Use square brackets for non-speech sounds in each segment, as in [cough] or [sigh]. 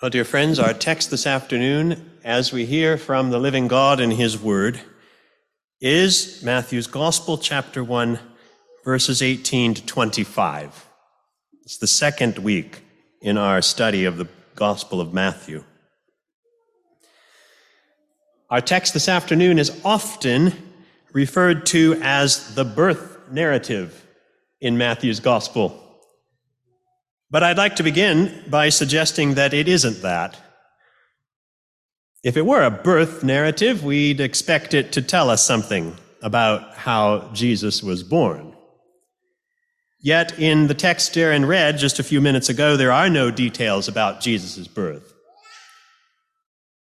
Well, dear friends, our text this afternoon, as we hear from the living God in His Word, is Matthew's Gospel, chapter 1, verses 18 to 25. It's the second week in our study of the Gospel of Matthew. Our text this afternoon is often referred to as the birth narrative in Matthew's Gospel. But I'd like to begin by suggesting that it isn't that. If it were a birth narrative, we'd expect it to tell us something about how Jesus was born. Yet in the text Darren read just a few minutes ago, there are no details about Jesus' birth.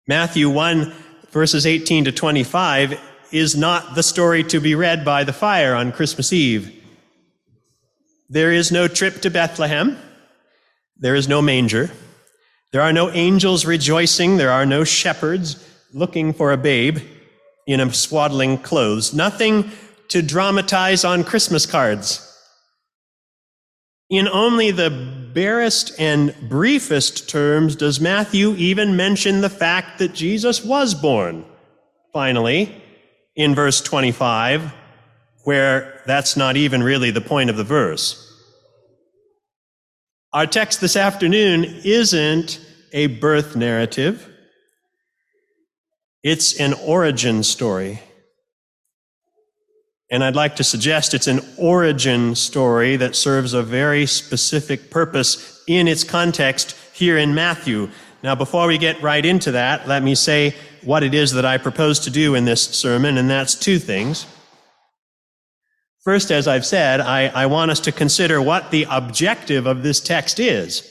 Matthew 1, verses 18 to 25, is not the story to be read by the fire on Christmas Eve. There is no trip to Bethlehem. There is no manger. There are no angels rejoicing. There are no shepherds looking for a babe in swaddling clothes. Nothing to dramatize on Christmas cards. In only the barest and briefest terms does Matthew even mention the fact that Jesus was born. Finally, in verse 25, where that's not even really the point of the verse. Our text this afternoon isn't a birth narrative. It's an origin story. And I'd like to suggest it's an origin story that serves a very specific purpose in its context here in Matthew. Now, before we get right into that, let me say what it is that I propose to do in this sermon, and that's two things. First, as I've said, I, I want us to consider what the objective of this text is.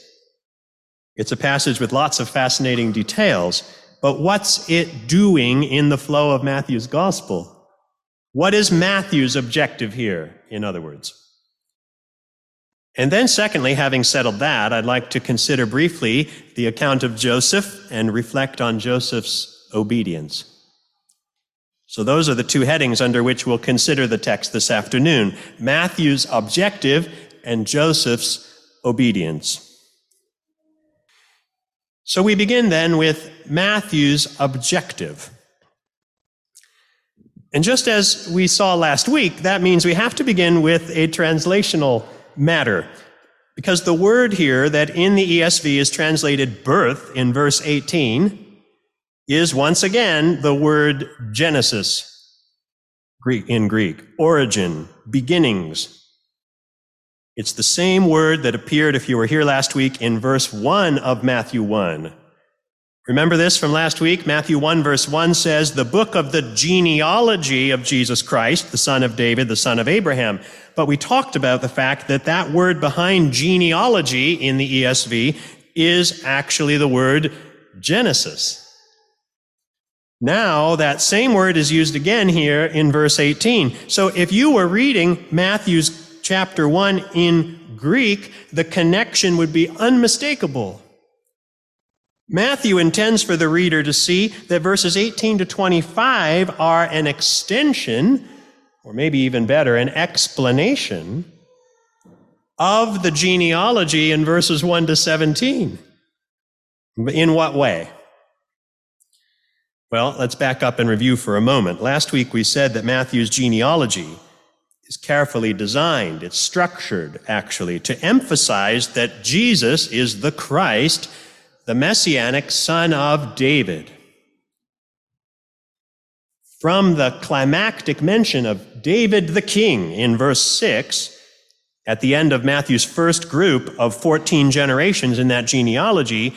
It's a passage with lots of fascinating details, but what's it doing in the flow of Matthew's gospel? What is Matthew's objective here, in other words? And then, secondly, having settled that, I'd like to consider briefly the account of Joseph and reflect on Joseph's obedience. So those are the two headings under which we'll consider the text this afternoon. Matthew's objective and Joseph's obedience. So we begin then with Matthew's objective. And just as we saw last week, that means we have to begin with a translational matter. Because the word here that in the ESV is translated birth in verse 18 is once again the word Genesis in Greek, origin, beginnings. It's the same word that appeared, if you were here last week, in verse 1 of Matthew 1. Remember this from last week? Matthew 1 verse 1 says, the book of the genealogy of Jesus Christ, the son of David, the son of Abraham. But we talked about the fact that that word behind genealogy in the ESV is actually the word Genesis. Now, that same word is used again here in verse 18. So if you were reading Matthew's chapter 1 in Greek, the connection would be unmistakable. Matthew intends for the reader to see that verses 18 to 25 are an extension, or maybe even better, an explanation of the genealogy in verses 1 to 17. In what way? Well, let's back up and review for a moment. Last week we said that Matthew's genealogy is carefully designed, it's structured actually to emphasize that Jesus is the Christ, the messianic son of David. From the climactic mention of David the king in verse 6, at the end of Matthew's first group of 14 generations in that genealogy,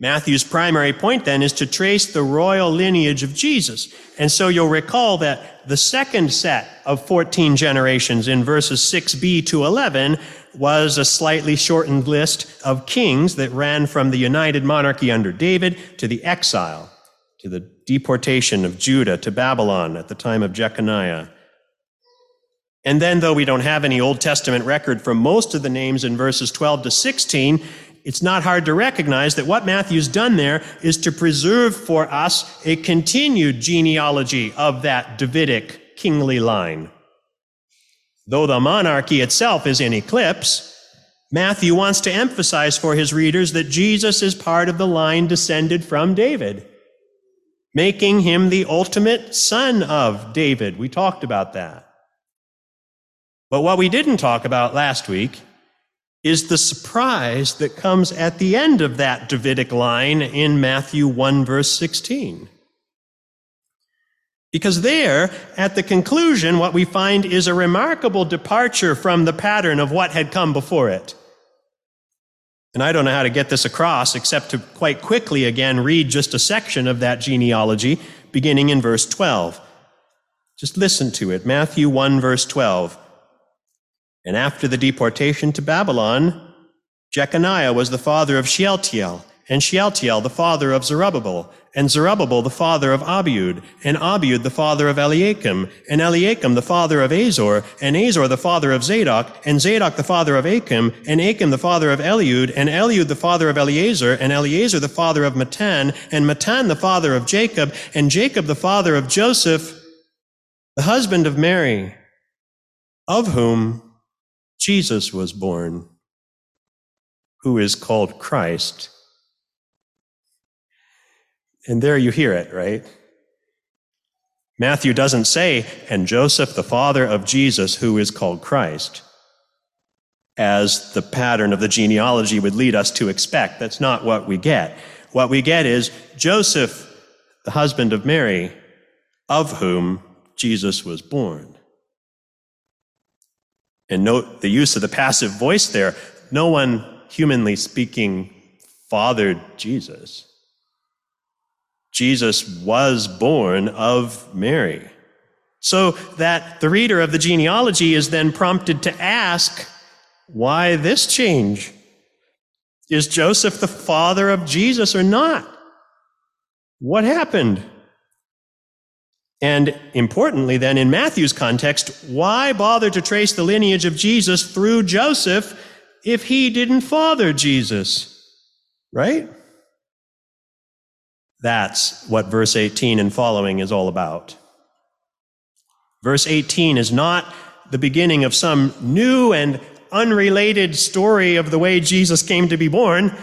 Matthew's primary point then is to trace the royal lineage of Jesus. And so you'll recall that the second set of 14 generations in verses 6b to 11 was a slightly shortened list of kings that ran from the united monarchy under David to the exile, to the deportation of Judah to Babylon at the time of Jeconiah. And then, though we don't have any Old Testament record for most of the names in verses 12 to 16, it's not hard to recognize that what Matthew's done there is to preserve for us a continued genealogy of that Davidic kingly line. Though the monarchy itself is in eclipse, Matthew wants to emphasize for his readers that Jesus is part of the line descended from David, making him the ultimate son of David. We talked about that. But what we didn't talk about last week is the surprise that comes at the end of that Davidic line in Matthew 1, verse 16. Because there, at the conclusion, what we find is a remarkable departure from the pattern of what had come before it. And I don't know how to get this across except to quite quickly again read just a section of that genealogy beginning in verse 12. Just listen to it. Matthew 1, verse 12. And after the deportation to Babylon, Jeconiah was the father of Shealtiel, and Shealtiel the father of Zerubbabel, and Zerubbabel the father of Abiud, and Abiud the father of Eliakim, and Eliakim the father of Azor, and Azor the father of Zadok, and Zadok the father of Achim, and Achim the father of Eliud, and Eliud the father of Eleazar, and Eleazar the father of Matthan, and Matthan the father of Jacob, and Jacob the father of Joseph, the husband of Mary, of whom Jesus was born, who is called Christ. And there you hear it, right? Matthew doesn't say, and Joseph, the father of Jesus, who is called Christ, as the pattern of the genealogy would lead us to expect. That's not what we get. What we get is Joseph, the husband of Mary, of whom Jesus was born. And note the use of the passive voice there. No one, humanly speaking, fathered Jesus. Jesus was born of Mary. So that the reader of the genealogy is then prompted to ask, why this change? Is Joseph the father of Jesus or not? What happened? And importantly, then, in Matthew's context, why bother to trace the lineage of Jesus through Joseph if he didn't father Jesus? Right? That's what verse 18 and following is all about. Verse 18 is not the beginning of some new and unrelated story of the way Jesus came to be born.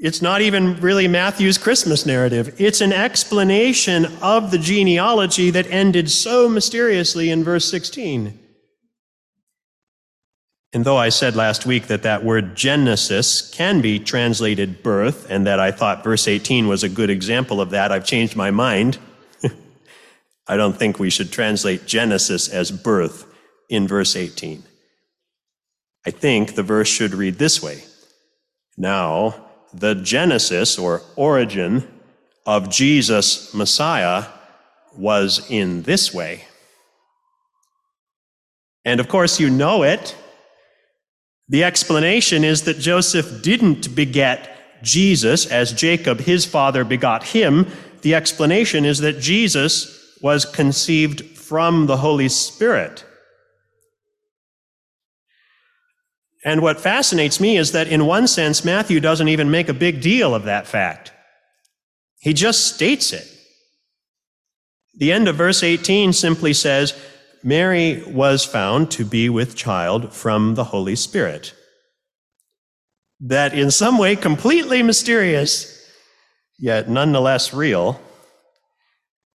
It's not even really Matthew's Christmas narrative. It's an explanation of the genealogy that ended so mysteriously in verse 16. And though I said last week that that word Genesis can be translated birth, and that I thought verse 18 was a good example of that, I've changed my mind. [laughs] I don't think we should translate Genesis as birth in verse 18. I think the verse should read this way Now, the genesis or origin of Jesus Messiah was in this way. And of course, you know it. The explanation is that Joseph didn't beget Jesus as Jacob, his father, begot him. The explanation is that Jesus was conceived from the Holy Spirit. And what fascinates me is that in one sense, Matthew doesn't even make a big deal of that fact. He just states it. The end of verse 18 simply says, Mary was found to be with child from the Holy Spirit. That in some way completely mysterious, yet nonetheless real.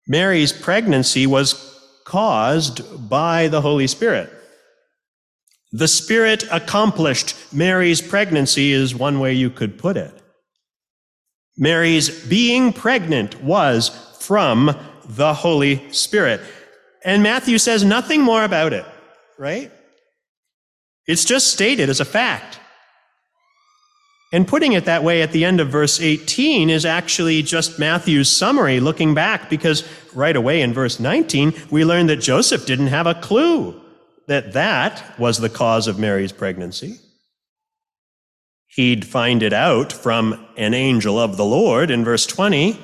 Mary's pregnancy was caused by the Holy Spirit. The Spirit accomplished Mary's pregnancy, is one way you could put it. Mary's being pregnant was from the Holy Spirit. And Matthew says nothing more about it, right? It's just stated as a fact. And putting it that way at the end of verse 18 is actually just Matthew's summary looking back, because right away in verse 19, we learn that Joseph didn't have a clue that that was the cause of Mary's pregnancy. He'd find it out from an angel of the Lord in verse 20.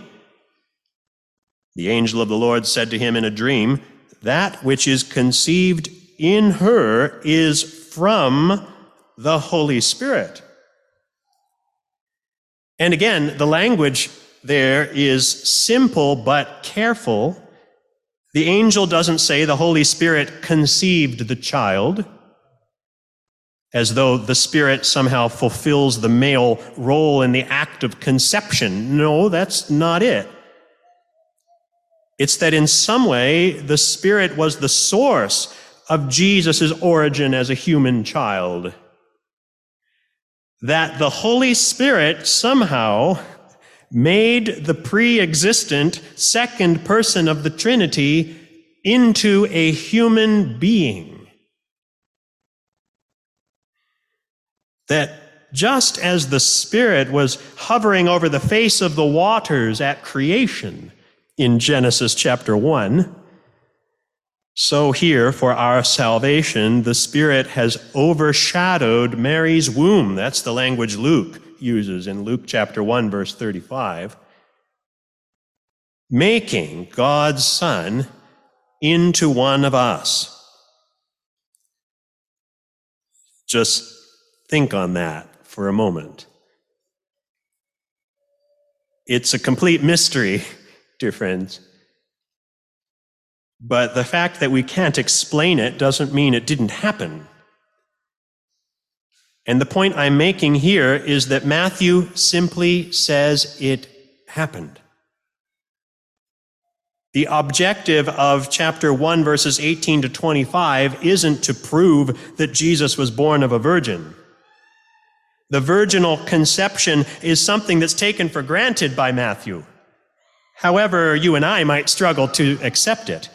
The angel of the Lord said to him in a dream, That which is conceived in her is from the Holy Spirit. And again, the language there is simple but careful the angel doesn't say the Holy Spirit conceived the child. as though the Spirit somehow fulfills the male role in the act of conception. No, that's not it. It's that in some way the Spirit was the source of Jesus' origin as a human child. That the Holy Spirit somehow made the pre existent second person of the Trinity into a human being. That just as the Spirit was hovering over the face of the waters at creation in Genesis chapter 1, so here for our salvation, the Spirit has overshadowed Mary's womb. That's the language Luke uses in Luke chapter 1, verse 35. Making God's Son into one of us. Just think on that for a moment. It's a complete mystery, [laughs] dear friends. But the fact that we can't explain it doesn't mean it didn't happen. And the point I'm making here is that Matthew simply says it happened. The objective of chapter 1, verses 18 to 25, isn't to prove that Jesus was born of a virgin. The virginal conception is something that's taken for granted by Matthew. However, you and I might struggle to accept it.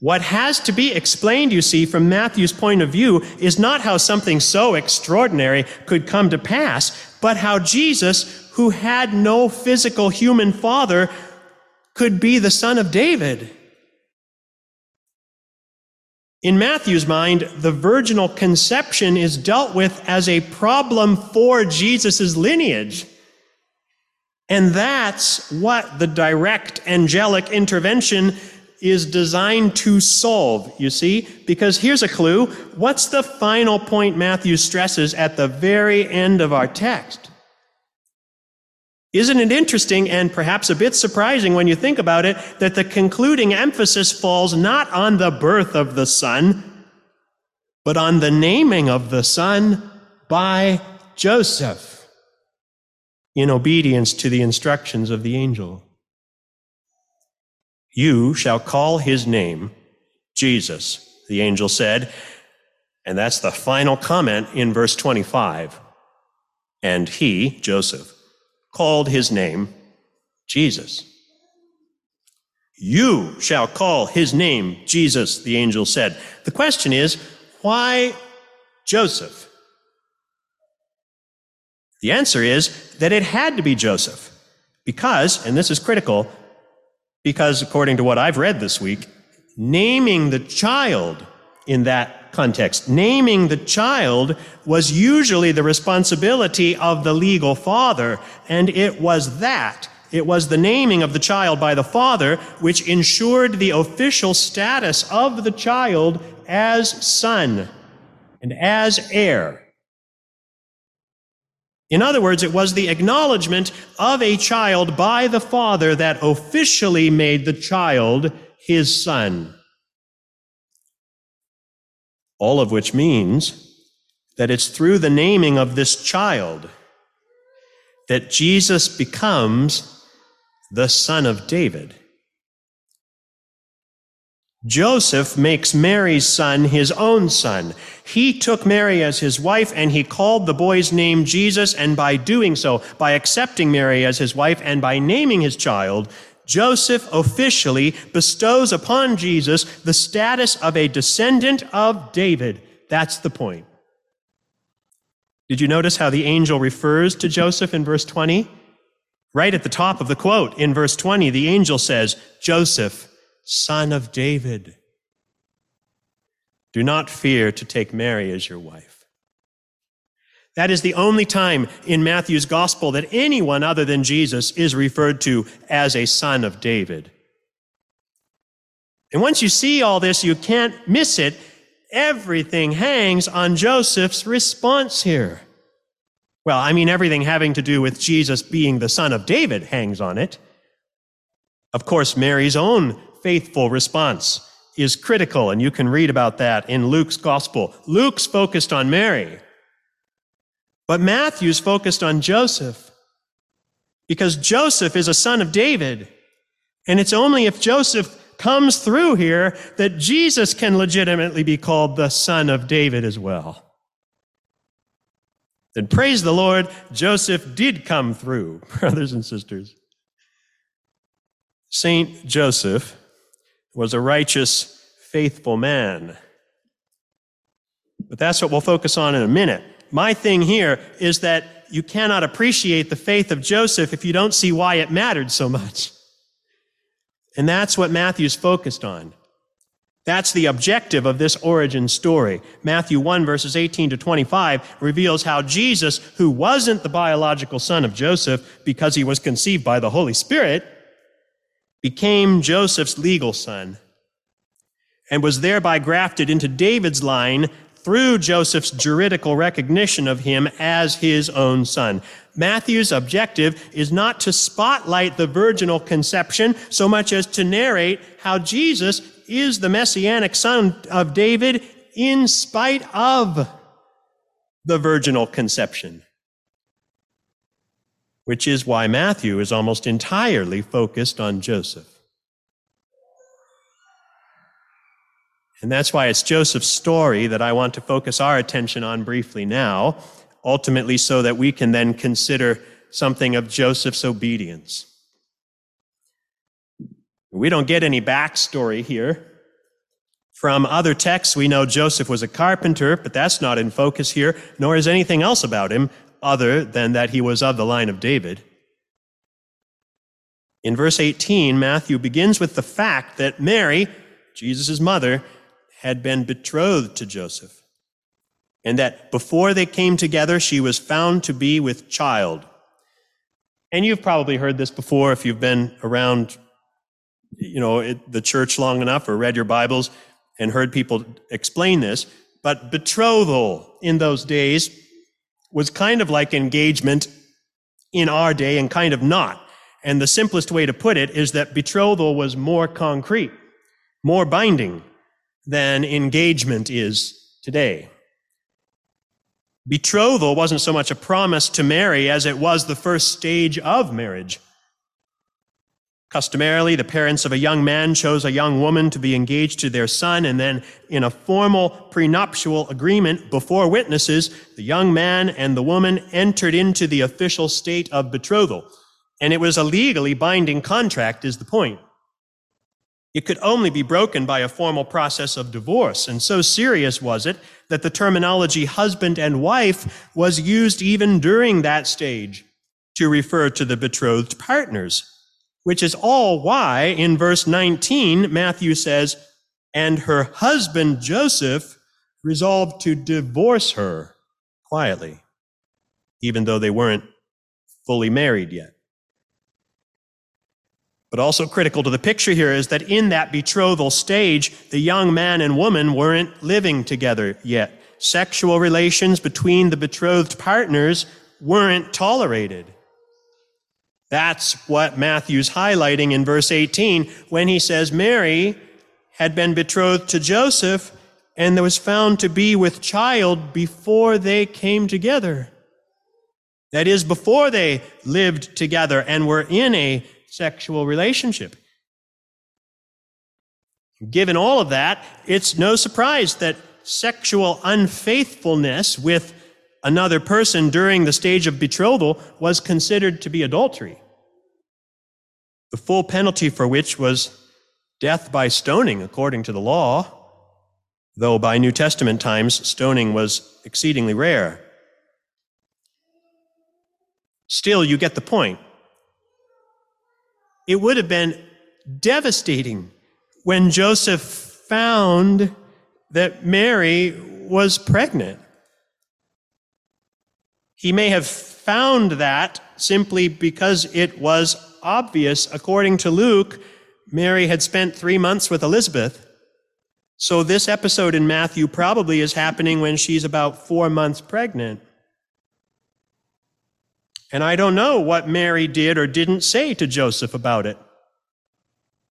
What has to be explained, you see, from Matthew's point of view is not how something so extraordinary could come to pass, but how Jesus, who had no physical human father, could be the son of David. In Matthew's mind, the virginal conception is dealt with as a problem for Jesus' lineage. And that's what the direct angelic intervention is designed to solve, you see? Because here's a clue. What's the final point Matthew stresses at the very end of our text? Isn't it interesting and perhaps a bit surprising when you think about it that the concluding emphasis falls not on the birth of the Son, but on the naming of the Son by Joseph in obedience to the instructions of the angel? You shall call his name Jesus, the angel said. And that's the final comment in verse 25. And he, Joseph, called his name Jesus. You shall call his name Jesus, the angel said. The question is, why Joseph? The answer is that it had to be Joseph. Because, and this is critical, because according to what I've read this week, naming the child in that context, naming the child was usually the responsibility of the legal father, and it was that. It was the naming of the child by the father which ensured the official status of the child as son and as heir. In other words, it was the acknowledgement of a child by the father that officially made the child his son. All of which means that it's through the naming of this child that Jesus becomes the son of David. Joseph makes Mary's son his own son. He took Mary as his wife and he called the boy's name Jesus, and by doing so, by accepting Mary as his wife and by naming his child, Joseph officially bestows upon Jesus the status of a descendant of David. That's the point. Did you notice how the angel refers to Joseph in verse 20? Right at the top of the quote in verse 20, the angel says, Joseph, son of David. Do not fear to take Mary as your wife. That is the only time in Matthew's gospel that anyone other than Jesus is referred to as a son of David. And once you see all this, you can't miss it. Everything hangs on Joseph's response here. Well, I mean, everything having to do with Jesus being the son of David hangs on it. Of course, Mary's own faithful response is critical, and you can read about that in Luke's gospel. Luke's focused on Mary, But Matthew's focused on Joseph because Joseph is a son of David. And it's only if Joseph comes through here that Jesus can legitimately be called the son of David as well. Then praise the Lord, Joseph did come through, [laughs] brothers and sisters. Saint Joseph was a righteous, faithful man. But that's what we'll focus on in a minute. My thing here is that you cannot appreciate the faith of Joseph if you don't see why it mattered so much. And that's what Matthew's focused on. That's the objective of this origin story. Matthew 1 verses 18 to 25 reveals how Jesus, who wasn't the biological son of Joseph because he was conceived by the Holy Spirit, became Joseph's legal son and was thereby grafted into David's line through Joseph's juridical recognition of him as his own son. Matthew's objective is not to spotlight the virginal conception so much as to narrate how Jesus is the messianic son of David in spite of the virginal conception. Which is why Matthew is almost entirely focused on Joseph. And that's why it's Joseph's story that I want to focus our attention on briefly now, ultimately, so that we can then consider something of Joseph's obedience. We don't get any backstory here. From other texts, we know Joseph was a carpenter, but that's not in focus here, nor is anything else about him other than that he was of the line of David. In verse 18, Matthew begins with the fact that Mary, Jesus' mother, had been betrothed to Joseph, and that before they came together, she was found to be with child. And you've probably heard this before if you've been around, you know, it, the church long enough or read your Bibles and heard people explain this. But betrothal in those days was kind of like engagement in our day and kind of not. And the simplest way to put it is that betrothal was more concrete, more binding than engagement is today. Betrothal wasn't so much a promise to marry as it was the first stage of marriage. Customarily, the parents of a young man chose a young woman to be engaged to their son, and then, in a formal prenuptial agreement before witnesses, the young man and the woman entered into the official state of betrothal. And it was a legally binding contract, is the point. It could only be broken by a formal process of divorce, and so serious was it that the terminology husband and wife was used even during that stage to refer to the betrothed partners, which is all why in verse 19 Matthew says, and her husband Joseph resolved to divorce her quietly, even though they weren't fully married yet. But also critical to the picture here is that in that betrothal stage, the young man and woman weren't living together yet. Sexual relations between the betrothed partners weren't tolerated. That's what Matthew's highlighting in verse 18 when he says Mary had been betrothed to Joseph and was found to be with child before they came together. That is, before they lived together and were in a sexual relationship. Given all of that, it's no surprise that sexual unfaithfulness with another person during the stage of betrothal was considered to be adultery. The full penalty for which was death by stoning, according to the law, though by New Testament times, stoning was exceedingly rare. Still, you get the point. It would have been devastating when Joseph found that Mary was pregnant. He may have found that simply because it was obvious. According to Luke, Mary had spent three months with Elizabeth. So this episode in Matthew probably is happening when she's about four months pregnant. And I don't know what Mary did or didn't say to Joseph about it.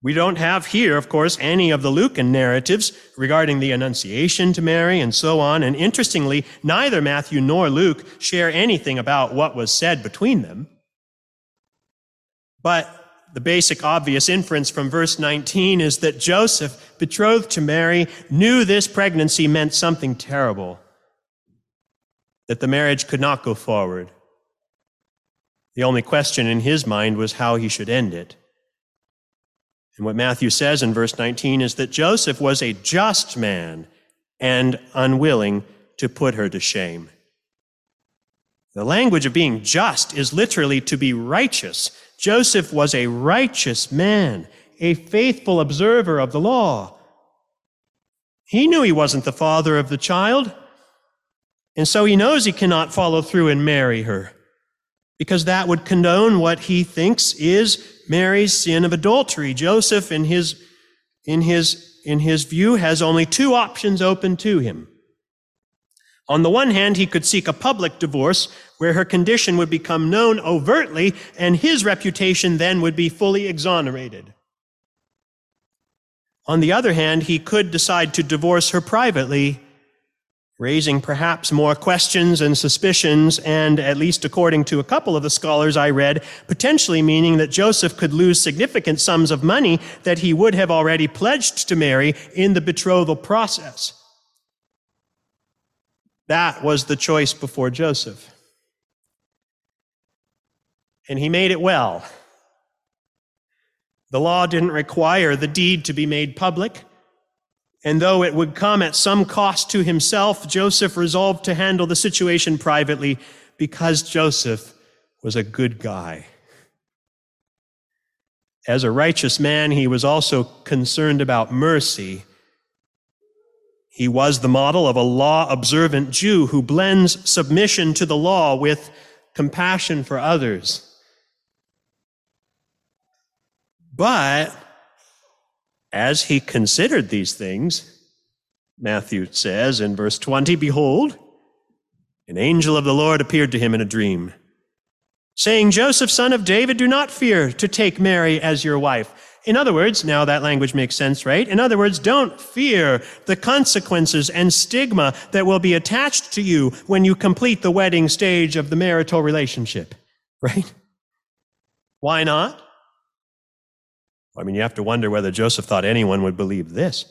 We don't have here, of course, any of the Lucan narratives regarding the Annunciation to Mary and so on. And interestingly, neither Matthew nor Luke share anything about what was said between them. But the basic obvious inference from verse 19 is that Joseph, betrothed to Mary, knew this pregnancy meant something terrible, that the marriage could not go forward. The only question in his mind was how he should end it. And what Matthew says in verse 19 is that Joseph was a just man and unwilling to put her to shame. The language of being just is literally to be righteous. Joseph was a righteous man, a faithful observer of the law. He knew he wasn't the father of the child, and so he knows he cannot follow through and marry her because that would condone what he thinks is Mary's sin of adultery. Joseph, in his, in his, in his view, has only two options open to him. On the one hand, he could seek a public divorce where her condition would become known overtly and his reputation then would be fully exonerated. On the other hand, he could decide to divorce her privately raising perhaps more questions and suspicions, and at least according to a couple of the scholars I read, potentially meaning that Joseph could lose significant sums of money that he would have already pledged to Mary in the betrothal process. That was the choice before Joseph. And he made it well. The law didn't require the deed to be made public. And though it would come at some cost to himself, Joseph resolved to handle the situation privately because Joseph was a good guy. As a righteous man, he was also concerned about mercy. He was the model of a law observant Jew who blends submission to the law with compassion for others. But as he considered these things, Matthew says in verse 20, Behold, an angel of the Lord appeared to him in a dream, saying, Joseph, son of David, do not fear to take Mary as your wife. In other words, now that language makes sense, right? In other words, don't fear the consequences and stigma that will be attached to you when you complete the wedding stage of the marital relationship, [laughs] right? Why not? I mean, you have to wonder whether Joseph thought anyone would believe this.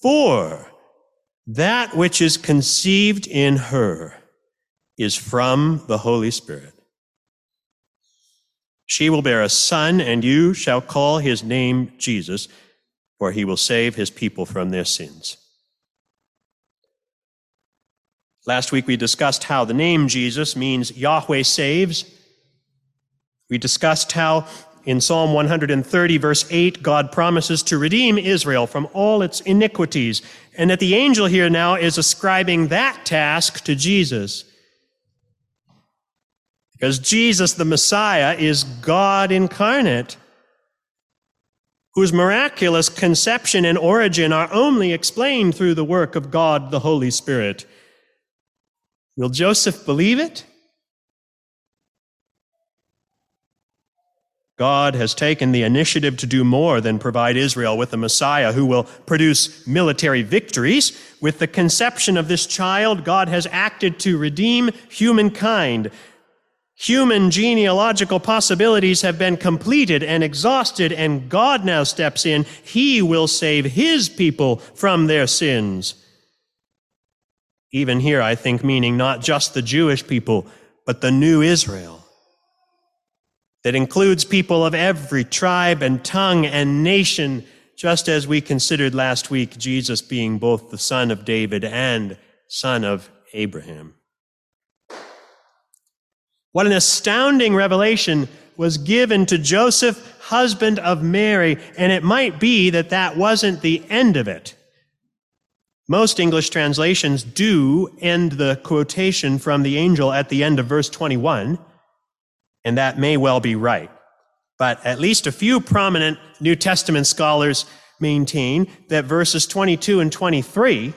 For that which is conceived in her is from the Holy Spirit. She will bear a son, and you shall call his name Jesus, for he will save his people from their sins. Last week we discussed how the name Jesus means Yahweh saves. We discussed how in Psalm 130, verse 8, God promises to redeem Israel from all its iniquities, and that the angel here now is ascribing that task to Jesus. Because Jesus, the Messiah, is God incarnate, whose miraculous conception and origin are only explained through the work of God the Holy Spirit. Will Joseph believe it? God has taken the initiative to do more than provide Israel with a Messiah who will produce military victories. With the conception of this child, God has acted to redeem humankind. Human genealogical possibilities have been completed and exhausted, and God now steps in. He will save his people from their sins. Even here, I think, meaning not just the Jewish people, but the new Israel that includes people of every tribe and tongue and nation, just as we considered last week Jesus being both the son of David and son of Abraham. What an astounding revelation was given to Joseph, husband of Mary, and it might be that that wasn't the end of it. Most English translations do end the quotation from the angel at the end of verse 21 and that may well be right. But at least a few prominent New Testament scholars maintain that verses 22 and 23,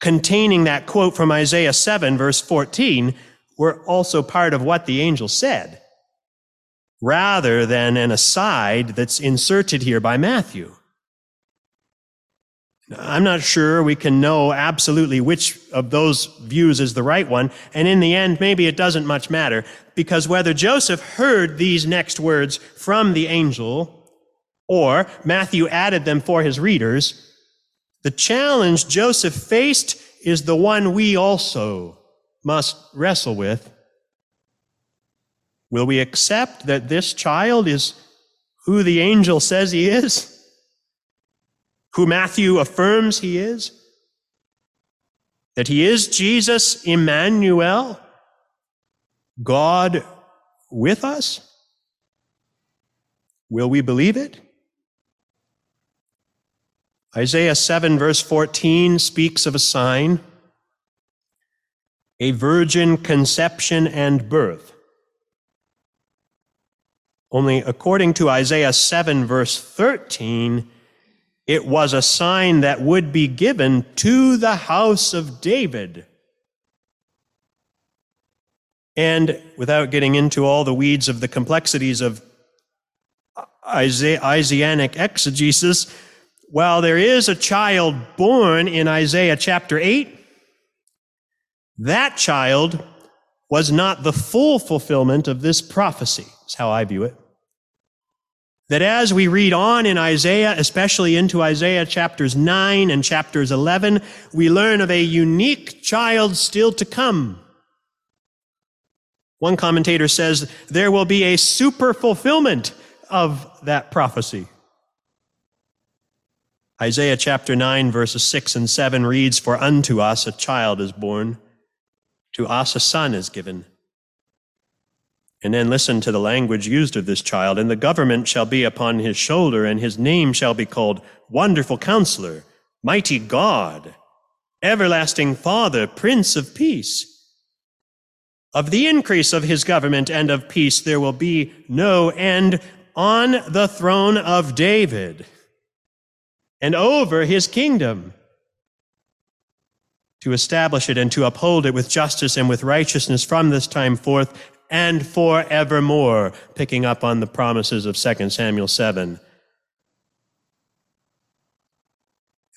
containing that quote from Isaiah 7, verse 14, were also part of what the angel said. rather than an aside that's inserted here by Matthew. I'm not sure we can know absolutely which of those views is the right one, and in the end, maybe it doesn't much matter, because whether Joseph heard these next words from the angel or Matthew added them for his readers, the challenge Joseph faced is the one we also must wrestle with. Will we accept that this child is who the angel says he is? Who Matthew affirms he is? That he is Jesus Emmanuel, God with us? Will we believe it? Isaiah 7, verse 14, speaks of a sign a virgin conception and birth. Only according to Isaiah 7, verse 13, it was a sign that would be given to the house of David. And without getting into all the weeds of the complexities of Isaianic exegesis, while there is a child born in Isaiah chapter 8, that child was not the full fulfillment of this prophecy, is how I view it. That as we read on in Isaiah, especially into Isaiah chapters 9 and chapters 11, we learn of a unique child still to come. One commentator says there will be a super fulfillment of that prophecy. Isaiah chapter 9, verses 6 and 7 reads, For unto us a child is born, to us a son is given. And then listen to the language used of this child. And the government shall be upon his shoulder, and his name shall be called Wonderful Counselor, Mighty God, Everlasting Father, Prince of Peace. Of the increase of his government and of peace there will be no end on the throne of David and over his kingdom, to establish it and to uphold it with justice and with righteousness from this time forth and forevermore, picking up on the promises of 2 Samuel 7.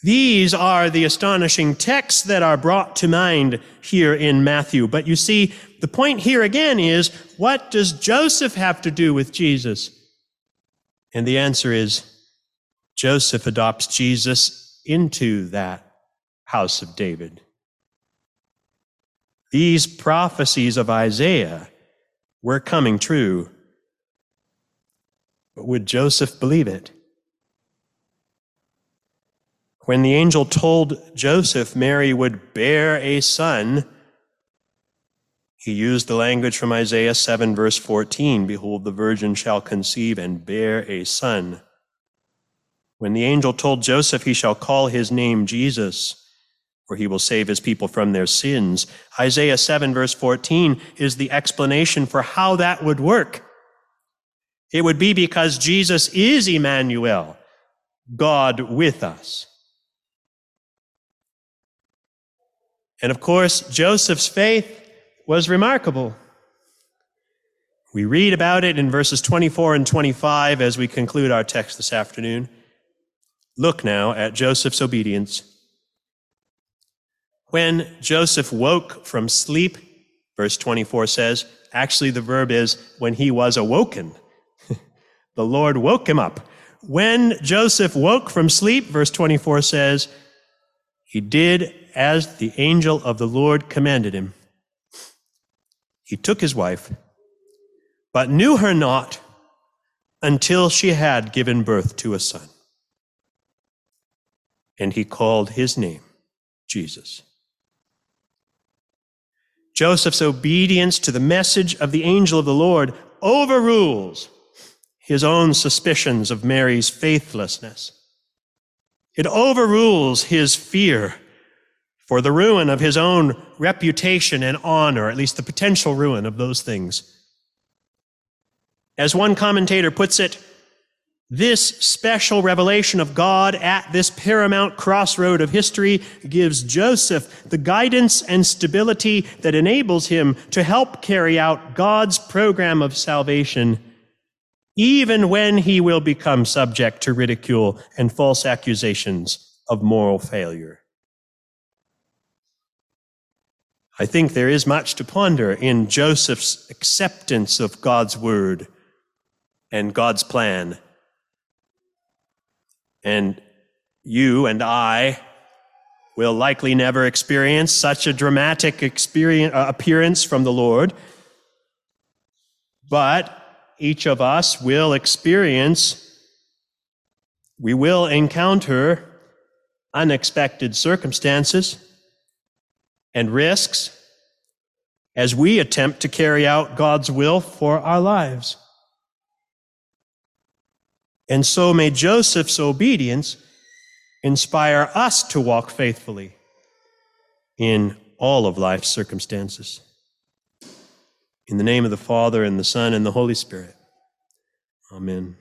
These are the astonishing texts that are brought to mind here in Matthew. But you see, the point here again is, what does Joseph have to do with Jesus? And the answer is, Joseph adopts Jesus into that house of David. These prophecies of Isaiah were coming true. But would Joseph believe it? When the angel told Joseph Mary would bear a son, he used the language from Isaiah 7, verse 14 Behold, the virgin shall conceive and bear a son. When the angel told Joseph he shall call his name Jesus, for he will save his people from their sins, Isaiah 7, verse 14, is the explanation for how that would work. It would be because Jesus is Emmanuel, God with us. And of course, Joseph's faith was remarkable. We read about it in verses 24 and 25 as we conclude our text this afternoon. Look now at Joseph's obedience. When Joseph woke from sleep, verse 24 says, actually, the verb is when he was awoken. [laughs] the Lord woke him up. When Joseph woke from sleep, verse 24 says, he did as the angel of the Lord commanded him. He took his wife, but knew her not until she had given birth to a son and he called his name Jesus. Joseph's obedience to the message of the angel of the Lord overrules his own suspicions of Mary's faithlessness. It overrules his fear for the ruin of his own reputation and honor, at least the potential ruin of those things. As one commentator puts it, this special revelation of God at this paramount crossroad of history gives Joseph the guidance and stability that enables him to help carry out God's program of salvation even when he will become subject to ridicule and false accusations of moral failure. I think there is much to ponder in Joseph's acceptance of God's word and God's plan. And you and I will likely never experience such a dramatic experience, uh, appearance from the Lord. But each of us will experience, we will encounter unexpected circumstances and risks as we attempt to carry out God's will for our lives. And so may Joseph's obedience inspire us to walk faithfully in all of life's circumstances. In the name of the Father, and the Son, and the Holy Spirit. Amen.